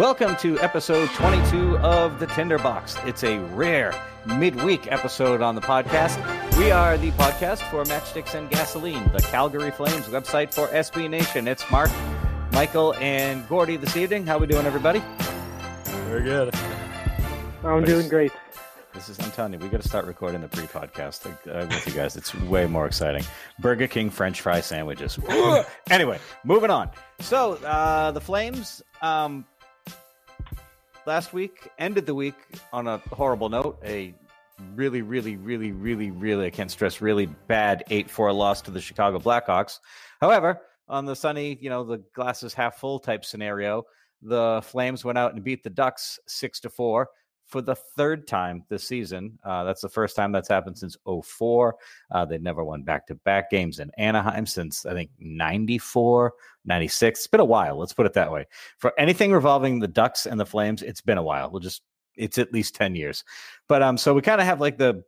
Welcome to episode 22 of The Tinderbox. It's a rare midweek episode on the podcast. We are the podcast for Matchsticks and Gasoline, the Calgary Flames website for SB Nation. It's Mark, Michael, and Gordy this evening. How we doing, everybody? Very good. I'm doing great. This is, I'm telling you, we got to start recording the pre-podcast uh, with you guys. It's way more exciting. Burger King French fry sandwiches. anyway, moving on. So uh, the Flames um, last week ended the week on a horrible note. A really, really, really, really, really, I can't stress, really bad 8-4 loss to the Chicago Blackhawks. However, on the sunny, you know, the glasses half full type scenario, the Flames went out and beat the Ducks 6 to 4 for the third time this season. Uh, that's the first time that's happened since 04. Uh, they never won back to back games in Anaheim since, I think, 94, 96. It's been a while. Let's put it that way. For anything revolving the Ducks and the Flames, it's been a while. We'll just, it's at least 10 years. But um, so we kind of have like the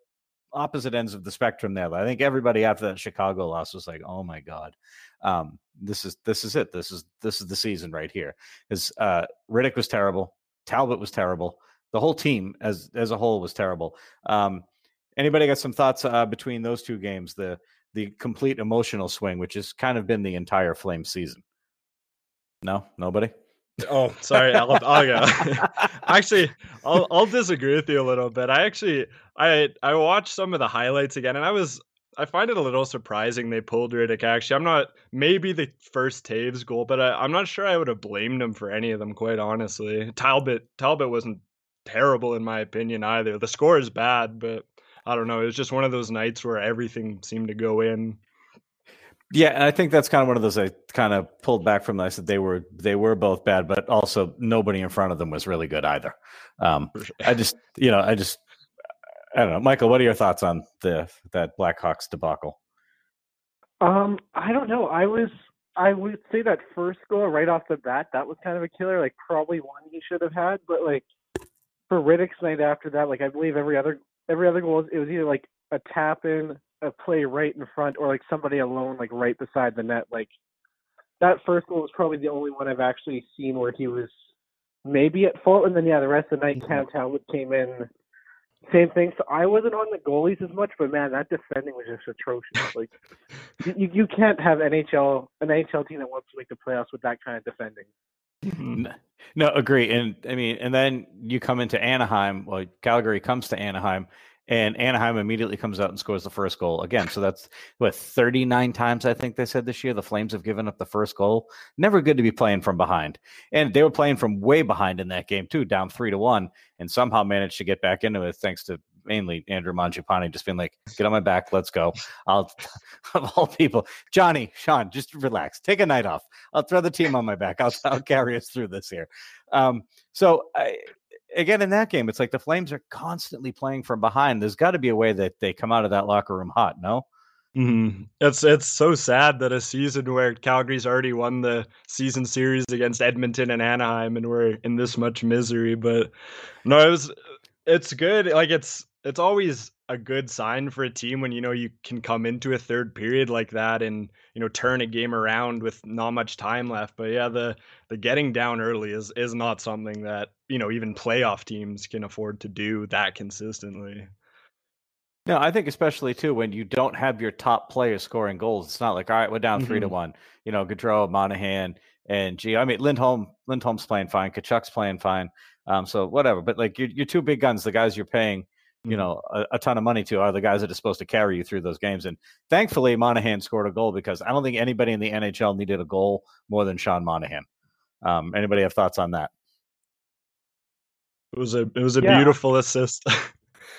opposite ends of the spectrum there. I think everybody after that Chicago loss was like, oh my God. Um, this is this is it. This is this is the season right here. Because uh Rittich was terrible, Talbot was terrible, the whole team as as a whole was terrible. Um, anybody got some thoughts uh, between those two games? The the complete emotional swing, which has kind of been the entire Flame season. No, nobody. Oh, sorry. I'll, I'll go. actually, I'll I'll disagree with you a little bit. I actually I I watched some of the highlights again, and I was I find it a little surprising they pulled Rittich. Actually, I'm not maybe the first Toews goal, but I, I'm not sure I would have blamed him for any of them. Quite honestly, Talbot Talbot wasn't terrible in my opinion either. The score is bad, but I don't know. It was just one of those nights where everything seemed to go in. Yeah, and I think that's kind of one of those I kind of pulled back from. I said they were they were both bad, but also nobody in front of them was really good either. Um, sure. I just you know I just I don't know, Michael. What are your thoughts on the that Blackhawks debacle? Um, I don't know. I was I would say that first goal right off the bat, that was kind of a killer. Like probably one he should have had, but like for Rittich's night after that, like I believe every other every other goal it was either like a tap in, a play right in front, or like somebody alone like right beside the net. Like that first goal was probably the only one I've actually seen where he was maybe at fault, and then yeah, the rest of the night, Cam mm-hmm. Talbot came in. Same thing. So I wasn't on the goalies as much, but man, that defending was just atrocious. Like you, you can't have NHL an NHL team that wants to make the playoffs with that kind of defending. Mm-hmm. N- No, agree. And I mean, and then you come into Anaheim. Well, Calgary comes to Anaheim, and Anaheim immediately comes out and scores the first goal again. So that's what 39 times I think they said this year the Flames have given up the first goal. Never good to be playing from behind. And they were playing from way behind in that game too, down three to one, and somehow managed to get back into it thanks to mainly Andrew Mangiapane just being like, "Get on my back, let's go." I'll of all people, Johnny, Sean, just relax, take a night off. I'll throw the team on my back. I'll, I'll carry us through this here. Um, so I, again, in that game, it's like the Flames are constantly playing from behind. There's got to be a way that they come out of that locker room hot. No. Mm-hmm. It's it's so sad that a season where Calgary's already won the season series against Edmonton and Anaheim, and we're in this much misery. But no, it was it's good. Like it's it's always a good sign for a team when you know you can come into a third period like that and you know turn a game around with not much time left. But yeah, the the getting down early is is not something that you know even playoff teams can afford to do that consistently. No, I think especially too when you don't have your top players scoring goals. It's not like all right, we're down 3 to Mhm. one. You know, Gaudreau, Monahan, and G. I mean, Lindholm. Lindholm's playing fine. Tkachuk's playing fine. Um, so whatever. But like your your two big guns, the guys you're paying, you know, a, a ton of money to, are the guys that are supposed to carry you through those games. And thankfully, Monahan scored a goal because I don't think anybody in the NHL needed a goal more than Sean Monahan. Um, anybody have thoughts on that? It was a it was a Yeah. beautiful assist.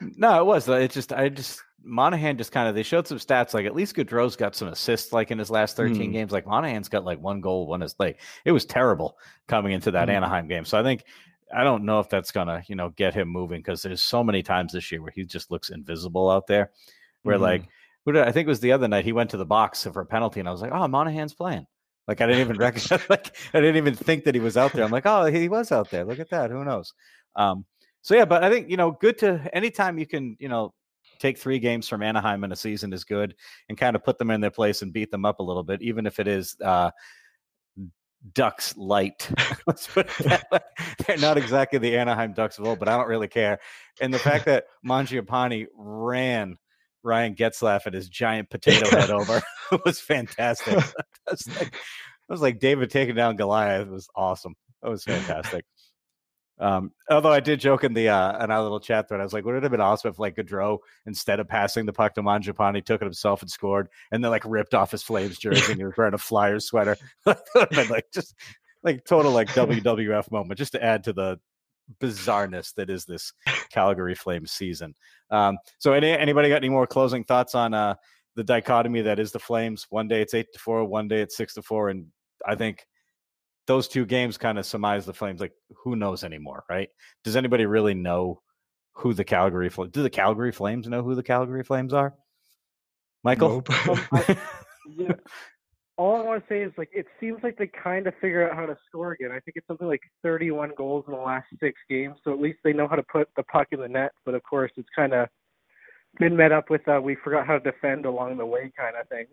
no, it was. It just, I just, Monahan just kind of they showed some stats like at least Gaudreau's got some assists like in his last 13 Hmm. games. Like Monahan's got like one goal, one is like it was terrible coming into that Hmm. Anaheim game. So I think I don't know if that's gonna you know get him moving because there's so many times this year where he just looks invisible out there. Where Mhm. like who did, I think it was the other night he went to the box for a penalty and I was like, oh Monahan's playing. Like I didn't even recognize like I didn't even think that he was out there. I'm like, oh he was out there. Look at that. Who knows? Um, so yeah, but I think you know, good to anytime you can, you know, take three games from Anaheim in a season is good, and kind of put them in their place and beat them up a little bit, even if it is uh, Ducks light. Let's put that. They're not exactly the Anaheim Ducks of old, but I don't really care. And the fact that Mangiapane ran Ryan Getzlaf and his giant potato head over was fantastic. It was like, it was like David taking down Goliath. It was awesome. It was fantastic. Um, although I did joke in the uh in our little chat thread, I was like, would it have been awesome if like Gaudreau, instead of passing the puck to Mangiapane, took it himself and scored, and then like ripped off his Flames jersey and he was wearing a Flyers sweater? been like just like total like WWF moment, just to add to the bizarreness that is this Calgary Flames season. Um, so any anybody got any more closing thoughts on uh the dichotomy that is the Flames? One day it's eight to four, one day it's six to four, and I think those two games kind of surmise the Flames. Like, who knows anymore, right? Does anybody really know who the Calgary Flames? Do the Calgary Flames know who the Calgary Flames are? Michael, Nope. Um, I- yeah. All I want to say is like it seems like they kind of figure out how to score again. I think it's something like 31 goals in the last six games, so at least they know how to put the puck in the net. But of course, it's kind of been met up with uh, we forgot how to defend along the way kind of thing.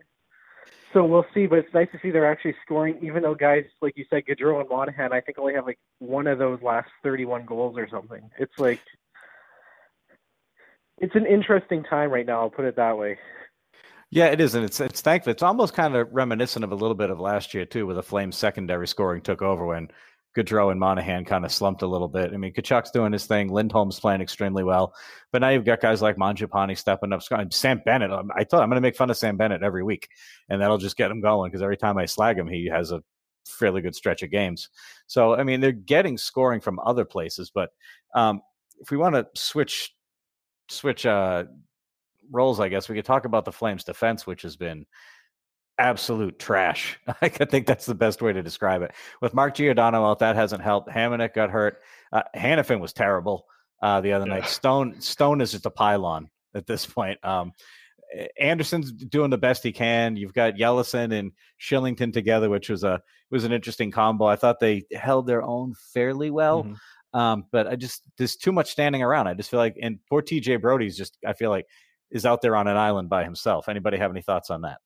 So we'll see, but it's nice to see they're actually scoring, even though guys like you said, Gaudreau and Monahan, I think only have like one of those last 31 goals or something. It's like it's an interesting time right now. I'll put it that way. Yeah, it is, and it's it's thankful. It's almost kind of reminiscent of a little bit of last year too, where the Flames secondary scoring took over when Gaudreau and Monahan kind of slumped a little bit. I mean, Tkachuk's doing his thing, Lindholm's playing extremely well, but now you've got guys like Mangiapane stepping up. Sam Bennett, um, I thought I'm going to make fun of Sam Bennett every week, and that'll just get him going because every time I slag him, he has a fairly good stretch of games. So I mean, they're getting scoring from other places, but um, if we want to switch switch uh, roles, I guess we could talk about the Flames defense, which has been absolute trash. I think that's the best way to describe it. With Mark Giordano out, that hasn't helped. Hamonic got hurt. Uh, Hanifin was terrible uh, the other night. Stone Stone is just a pylon at this point. Um, Andersson's doing the best he can. You've got Yelesin and Kylington together, which was a was an interesting combo. I thought they held their own fairly well. Mhm. Um, but I just there's too much standing around. I just feel like and poor TJ Brodie's just I feel like is out there on an island by himself. Anybody have any thoughts on that?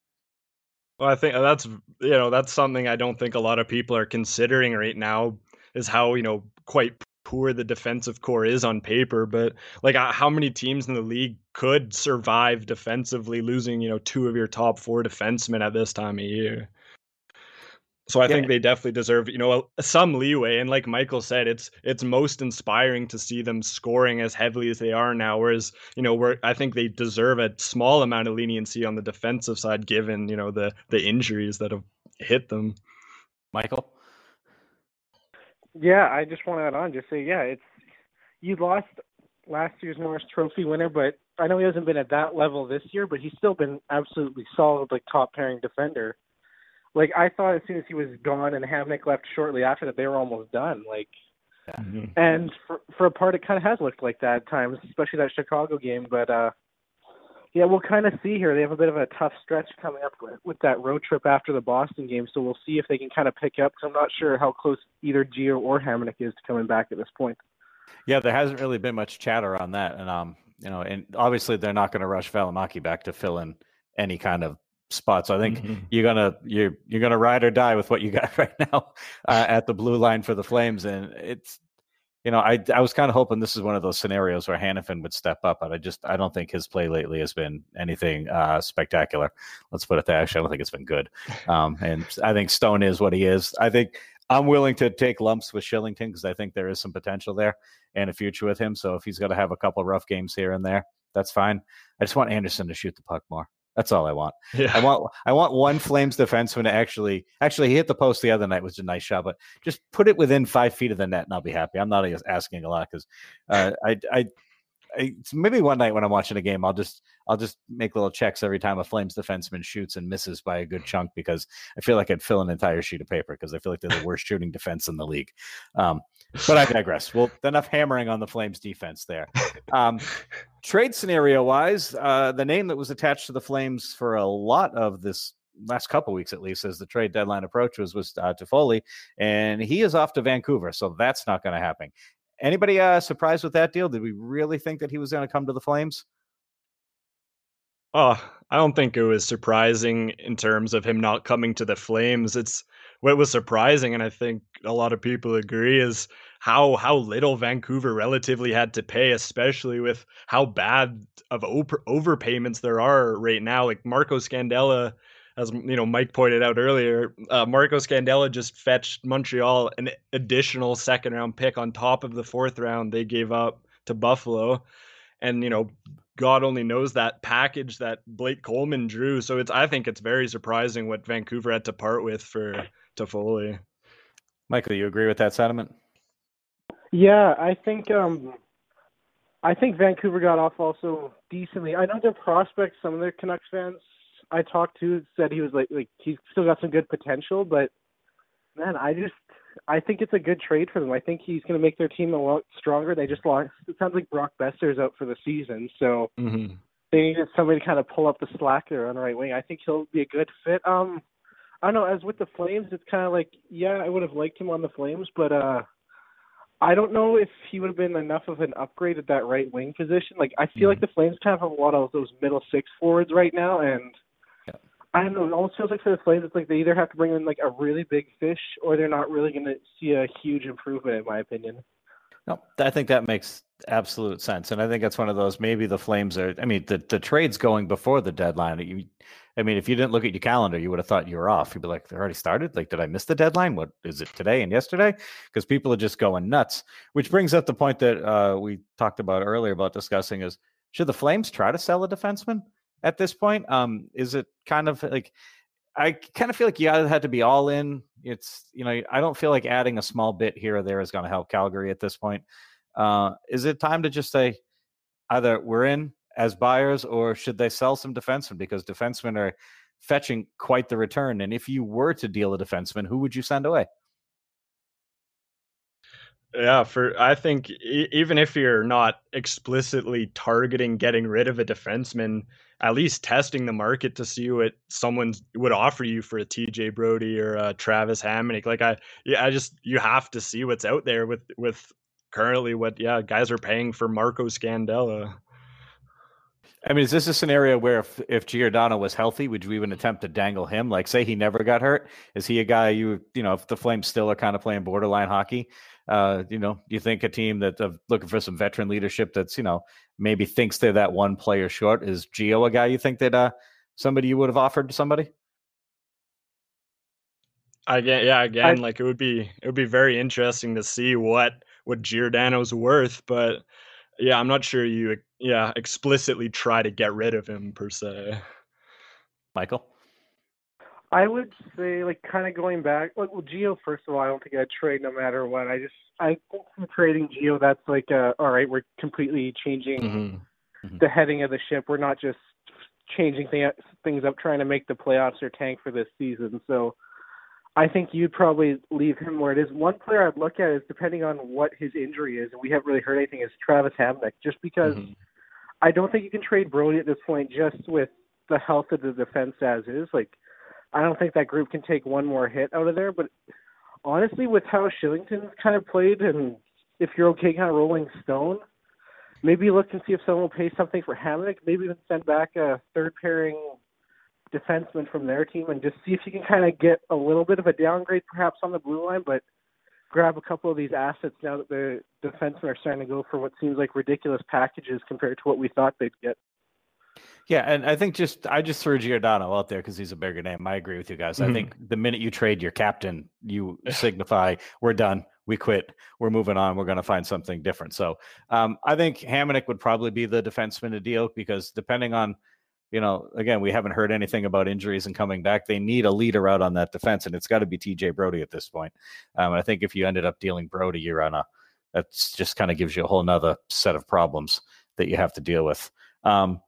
Well, I think that's you know that's something I don't think a lot of people are considering right now is how you know quite poor the defensive core is on paper. But like, uh, how many teams in the league could survive defensively, losing you know two of your top four defensemen at this time of year? So I Yeah. think they definitely deserve you know some leeway. And like Michael said, it's it's most inspiring to see them scoring as heavily as they are now. Whereas you know where I think they deserve a small amount of leniency on the defensive side, given you know the the injuries that have hit them. Michael? Yeah, I just want to add on, just say, yeah, it's you lost last year's Norris Trophy winner, but I know he hasn't been at that level this year, but he's still been absolutely solid, like top pairing defender. Like I thought, as soon as he was gone and Hamonic left shortly after that, they were almost done. Like, and for for a part, it kind of has looked like that at times, especially that Chicago game. But uh yeah, we'll kind of see here. They have a bit of a tough stretch coming up with, with that road trip after the Boston game, so we'll see if they can kind of pick up. Because I'm not sure how close either Gio or Hamonic is to coming back at this point. Yeah, there hasn't really been much chatter on that, and um, you know, and obviously they're not going to rush Valimaki back to fill in any kind of spot. So I think Mhm. you're gonna you're you're gonna ride or die with what you got right now uh, at the blue line for the Flames, and it's you know I I was kind of hoping this is one of those scenarios where Hanifin would step up, but I just I don't think his play lately has been anything uh, spectacular. Let's put it that. Actually, I don't think it's been good. Um, and I think Stone is what he is. I think I'm willing to take lumps with Kylington because I think there is some potential there and a future with him. So if he's going to have a couple rough games here and there, that's fine. I just want Andersson to shoot the puck more. That's all I want. Yeah. I want I want one Flames defenseman to actually actually he hit the post the other night, which was a nice shot, but just put it within five feet of the net, and I'll be happy. I'm not asking a lot because uh, I I I, maybe one night when I'm watching a game, I'll just I'll just make little checks every time a Flames defenseman shoots and misses by a good chunk because I feel like I'd fill an entire sheet of paper because I feel like they're the worst shooting defense in the league. Um, but I digress. Well, enough hammering on the Flames defense there. Um, trade scenario wise, uh, the name that was attached to the Flames for a lot of this last couple weeks at least as the trade deadline approaches was uh, Toffoli, and he is off to Vancouver, so that's not going to happen. Anybody uh, surprised with that deal? Did we really think that he was going to come to the Flames? Oh, I don't think it was surprising in terms of him not coming to the Flames. It's what was surprising, and I think a lot of people agree, is how how little Vancouver relatively had to pay, especially with how bad of over, overpayments there are right now. Like Marco Scandella as you know, Mike pointed out earlier, uh, Marco Scandella just fetched Montreal an additional second round pick on top of the fourth round they gave up to Buffalo, and you know, God only knows that package that Blake Coleman drew. So it's I think it's very surprising what Vancouver had to part with for Toffoli. Michael, you agree with that sentiment? Yeah, I think um, I think Vancouver got off also decently. I know their prospects, some of their Canucks fans I talked to said he was like like he's still got some good potential, but man, I just I think it's a good trade for them. I think he's going to make their team a lot stronger. They just lost. It sounds like Brock Boeser's out for the season, so mm-hmm. they needed somebody to kind of pull up the slack there on the right wing. I think he'll be a good fit. Um, I don't know. As with the Flames, it's kind of like yeah, I would have liked him on the Flames, but uh, I don't know if he would have been enough of an upgrade at that right wing position. Like I feel mm-hmm. like the Flames kind of have a lot of those middle six forwards right now, and I don't know. It almost feels like for the Flames, it's like they either have to bring in like a really big fish, or they're not really going to see a huge improvement, in my opinion. No, I think that makes absolute sense, and I think that's one of those. Maybe the Flames are. I mean, the the trades going before the deadline. You, I mean, if you didn't look at your calendar, you would have thought you were off. You'd be like, "They already started. Like, did I miss the deadline? What is it today and yesterday?" Because people are just going nuts. Which brings up the point that uh, we talked about earlier about discussing: is should the Flames try to sell a defenseman? At this point? Um, is it kind of like I kind of feel like you either had to be all in. It's you know I don't feel like adding a small bit here or there is going to help Calgary at this point. Uh, is it time to just say either we're in as buyers or should they sell some defensemen because defensemen are fetching quite the return? And if you were to deal a defenseman, who would you send away? Yeah, for I think e- even if you're not explicitly targeting getting rid of a defenseman, at least testing the market to see what someone would offer you for a TJ Brodie or a Travis Hamonic. Like I, yeah, I just you have to see what's out there with with currently what yeah guys are paying for Marco Scandella. I mean, is this a scenario where if, if Giordano was healthy, would you even attempt to dangle him? Like, say he never got hurt, is he a guy you you know if the Flames still are kind of playing borderline hockey? Uh, you know, do you think a team that uh, looking for some veteran leadership that's you know maybe thinks they're that one player short is Gio a guy you think that uh somebody you would have offered to somebody? Again, yeah, again, I, like it would be it would be very interesting to see what what Giordano's worth, but yeah, I'm not sure you yeah explicitly try to get rid of him per se. Michael. I would say, like, kind of going back. Like, well, Gio. first of all, I don't think I'd trade no matter what. I just, I think trading Gio, that's like, uh, all right, we're completely changing mm-hmm. Mm-hmm. the heading of the ship. We're not just changing th- things up, trying to make the playoffs or tank for this season. So, I think you'd probably leave him where it is. One player I'd look at is depending on what his injury is, and we haven't really heard anything, is Travis Hamonic, just because mm-hmm. I don't think you can trade Brodie at this point just with the health of the defense as is. Like, I don't think that group can take one more hit out of there. But honestly, with how Kylington's kind of played, and if you're okay kind of rolling stone, maybe look and see if someone will pay something for Hamonic. Maybe even send back a third pairing defenseman from their team and just see if you can kind of get a little bit of a downgrade perhaps on the blue line, but grab a couple of these assets now that the defensemen are starting to go for what seems like ridiculous packages compared to what we thought they'd get. Yeah, and I think just I just threw Giordano out there because he's a bigger name. I agree with you guys. Mm-hmm. I think the minute you trade your captain, you signify we're done, we quit, we're moving on, we're going to find something different. So um, I think Hamonic would probably be the defenseman to deal because depending on, you know, again, we haven't heard anything about injuries and coming back. They need a leader out on that defense, and it's got to be TJ Brodie at this point. Um, I think if you ended up dealing Brodie, you're on a that's just kind of gives you a whole nother set of problems. that you have to deal with. Um,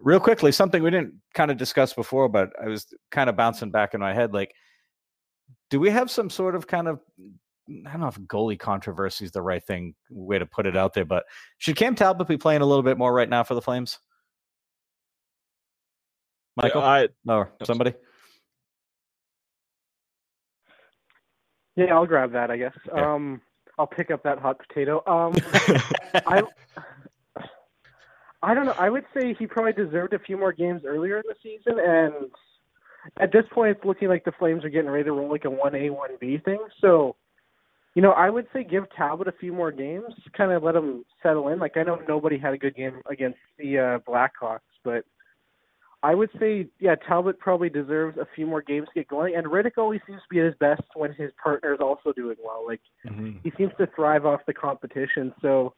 real quickly, something we didn't kind of discuss before, but I was kind of bouncing back in my head. Like, do we have some sort of kind of I don't know if goalie controversy is the right thing way to put it out there, but should Cam Talbot be playing a little bit more right now for the Flames? Michael, I, or somebody? Yeah, I'll grab that. I guess. Yeah. Um, I'll pick up that hot potato. Um, I, I don't know. I would say he probably deserved a few more games earlier in the season, and at this point, it's looking like the Flames are getting ready to roll like a one A one B thing. So, you know, I would say give Talbot a few more games, kind of let him settle in. Like I know nobody had a good game against the uh, Blackhawks, but I would say, yeah, Talbot probably deserves a few more games to get going. And Rittich always seems to be at his best when his partner is also doing well. Like he seems to thrive off the competition. So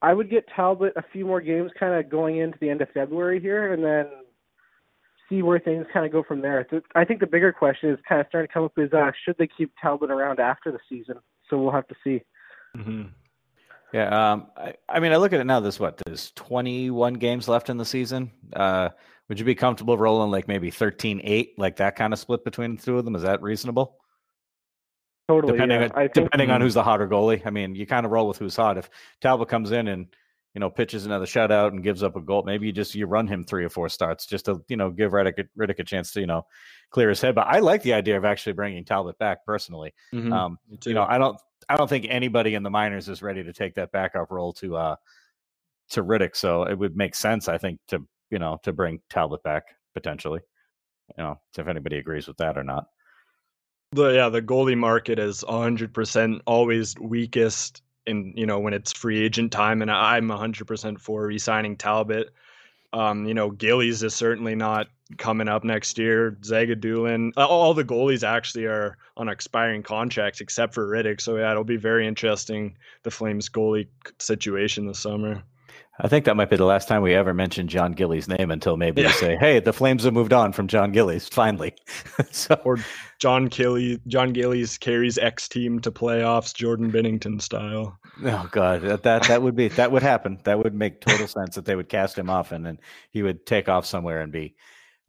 I would get Talbot a few more games kind of going into the end of February here and then see where things kind of go from there. I think the bigger question is kind of starting to come up is uh, should they keep Talbot around after the season? So we'll have to see. Mhm. Yeah, um, I, I mean, I look at it now. There's what? There's 21 games left in the season. Uh, would you be comfortable rolling like maybe 13-8, like that kind of split between the two of them? Is that reasonable? Totally. depending yeah. on, I think depending on who's the hotter goalie. I mean, you kind of roll with who's hot. If Talbot comes in and you know pitches another shutout and gives up a goal, maybe you just you run him three or four starts just to you know give Rittich a, Rittich a chance to you know clear his head. But I like the idea of actually bringing Talbot back personally. Mhm. Um, you know, I don't I don't think anybody in the minors is ready to take that backup role to uh to Rittich. So it would make sense, I think, to you know to bring Talbot back potentially. You know, if anybody agrees with that or not. The yeah the goalie market is 100% always weakest in you know when it's free agent time and i'm 100% for re-signing talbot. Um you know gillies is certainly not coming up next year. Zagidulin all all the goalies actually are on expiring contracts except for rittich so yeah it'll be very interesting the flames goalie situation this summer I think that might be the last time we ever mention John Gillies' name until maybe Yeah. you say, "Hey, the Flames have moved on from John Gillies finally." so, or john Gilly, john gillies carries x team to playoffs jordan binnington style oh god, that, that that would be that would happen. That would make total sense that they would cast him off and then he would take off somewhere and be,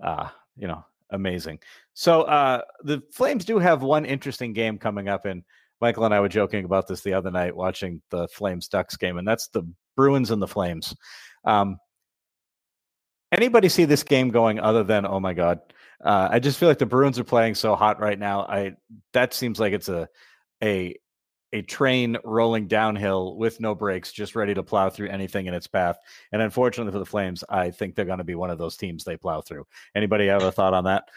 uh, you know, amazing. So uh, the Flames do have one interesting game coming up, and Michael and I were joking about this the other night watching the Flames Ducks game, and that's the Bruins and the Flames. Um, anybody see this game going other than oh my god? Uh, I just feel like the Bruins are playing so hot right now. I that seems like it's a a a train rolling downhill with no brakes, just ready to plow through anything in its path. And unfortunately for the Flames, I think they're going to be one of those teams they plow through. Anybody have a thought on that?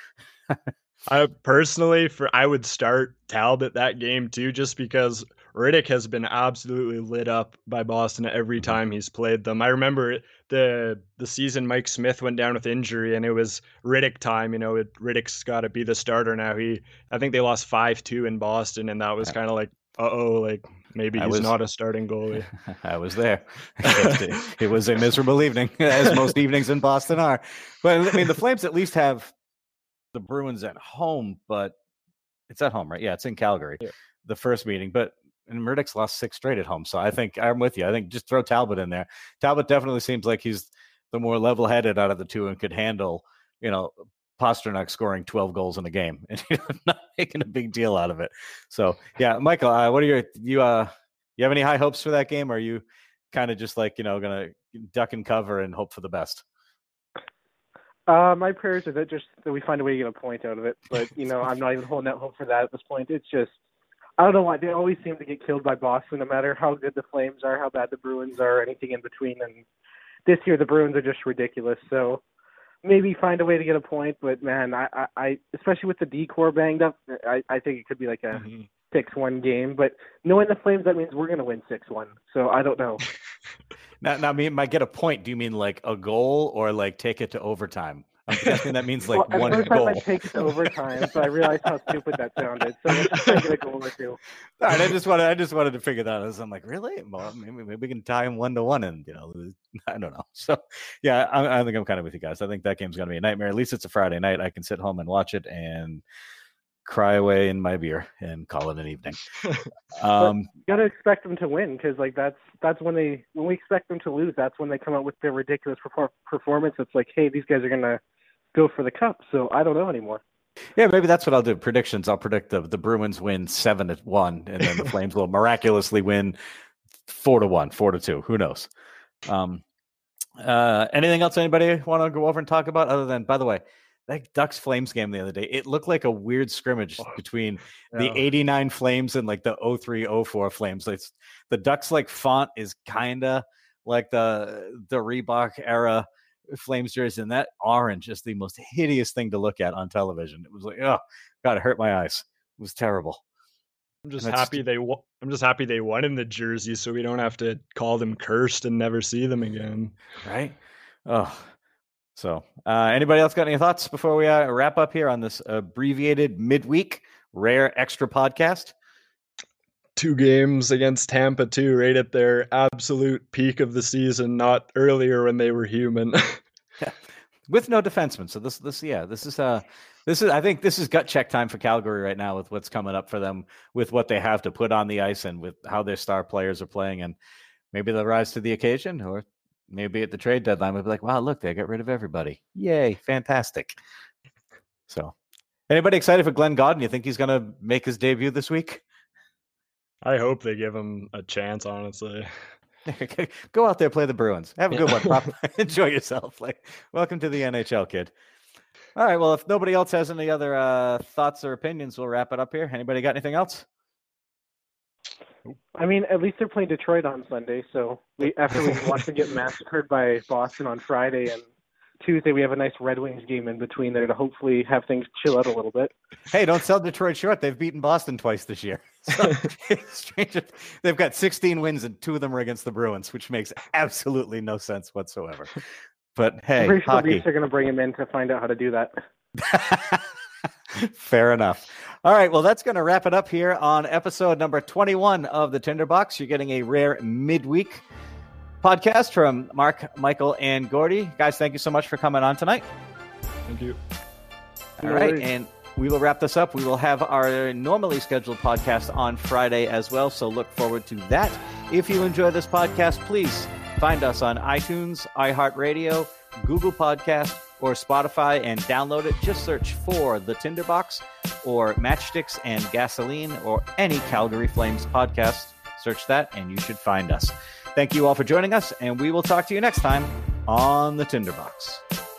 I personally, for I would start Talbot that game too, just because Rittich has been absolutely lit up by Boston every Mhm. time he's played them. I remember the the season Mike Smith went down with injury, and it was Rittich time. You know, it, Rittich's got to be the starter now. He, I think they lost five two in Boston, and that was kind of like, uh oh, like maybe he's was- not a starting goalie. I was there. it, it was a miserable evening, as most evenings in Boston are. But I mean, the Flames at least have the Bruins at home, but it's at home, right? Yeah, it's in Calgary. Yeah. The first meeting, but and Murdoch's lost six straight at home. So I think I'm with you. I think just throw Talbot in there. Talbot definitely seems like he's the more level-headed out of the two and could handle, you know, Pastrnak scoring 12 goals in a game and you know, not making a big deal out of it. So yeah, Michael, uh, what are your you uh you have any high hopes for that game? Or are you kind of just like you know gonna duck and cover and hope for the best? Uh, my prayers are that just that we find a way to get a point out of it. But you know, I'm not even holding out hope for that at this point. It's just I don't know why they always seem to get killed by Boston, no matter how good the Flames are, how bad the Bruins are, or anything in between. And this year the Bruins are just ridiculous. So maybe find a way to get a point. But man, I, I, I especially with the decor banged up, I, I think it could be like a Mhm. Six one game. But knowing the Flames, that means we're gonna win six one. So I don't know. Now, now, I mean, might get a point. Do you mean like a goal or like take it to overtime? I'm guessing that means like well, one first goal. I take it to overtime, so I realized how stupid that sounded. So let's just to a goal or two. All right, I just wanted, I just wanted to figure that out. I'm like, really? Well, maybe, maybe we can tie him one to one, and you know, I don't know. So, yeah, I, I think I'm kind of with you guys. I think that game's going to be a nightmare. At least it's a Friday night. I can sit home and watch it, and cry away in my beer and call it an evening. Um, You gotta expect them to win because like that's that's when they when we expect them to lose. That's when they come out with their ridiculous perfor- performance. It's like, hey, these guys are gonna go for the cup. So I don't know anymore. yeah, maybe that's what I'll do. Predictions. I'll predict the the Bruins win seven to one, and then the Flames will miraculously win four to one, four to two. Who knows? Um, uh, anything else anybody want to go over and talk about? Other than, by the way, that Ducks Flames game the other day, it looked like a weird scrimmage oh, between the 89 Flames and like the 03 04 Flames. It's the Ducks like font is kind of like the the Reebok era Flames jersey, and that orange is the most hideous thing to look at on television. It was like, oh god, it hurt my eyes. It was terrible. I'm just happy they. Wo- I'm just happy they won in the jersey, so we don't have to call them cursed and never see them again. right? Oh, so uh, anybody else got any thoughts before we uh, wrap up here on this abbreviated midweek rare extra podcast? Two games against Tampa too, right at their absolute peak of the season, not earlier when they were human. with no defensemen. So this, this, yeah, this is uh this is I think this is gut check time for Calgary right now with what's coming up for them, with what they have to put on the ice and with how their star players are playing, and maybe they'll rise to the occasion, or maybe at the trade deadline we'll be like, wow, look, they got rid of everybody. Yay, fantastic. So, anybody excited for Glenn Gawdin? You think he's going to make his debut this week? I hope they give him a chance. Honestly, Go out there, play the Bruins. Have a good one. Enjoy yourself. Like, welcome to the NHL, kid. All right. Well, if nobody else has any other uh, thoughts or opinions, we'll wrap it up here. Anybody got anything else? I mean, at least they're playing Detroit on Sunday. So we after we watch them get massacred by Boston on Friday and Tuesday, we have a nice Red Wings game in between there to hopefully have things chill out a little bit. Hey, don't sell Detroit short. They've beaten Boston twice this year. So, they've got 16 wins and two of them are against the Bruins, which makes absolutely no sense whatsoever. But I'm hey, pretty sure the hockey. Leafs are going to bring him in to find out how to do that. Fair enough. All right. Well, that's going to wrap it up here on episode number 21 of the Tinderbox. You're getting a rare midweek podcast from Mark, Michael, and Gordy. Guys, thank you so much for coming on tonight. thank you. All No right. worries. And we will wrap this up. We will have our normally scheduled podcast on Friday as well. So look forward to that. If you enjoy this podcast, please find us on iTunes, iHeartRadio, Google Podcast, or Spotify and download it. Just search for The Tinderbox or Matchsticks and Gasoline or any Calgary Flames podcast. Search that and you should find us. Thank you all for joining us, and we will talk to you next time on The Tinderbox.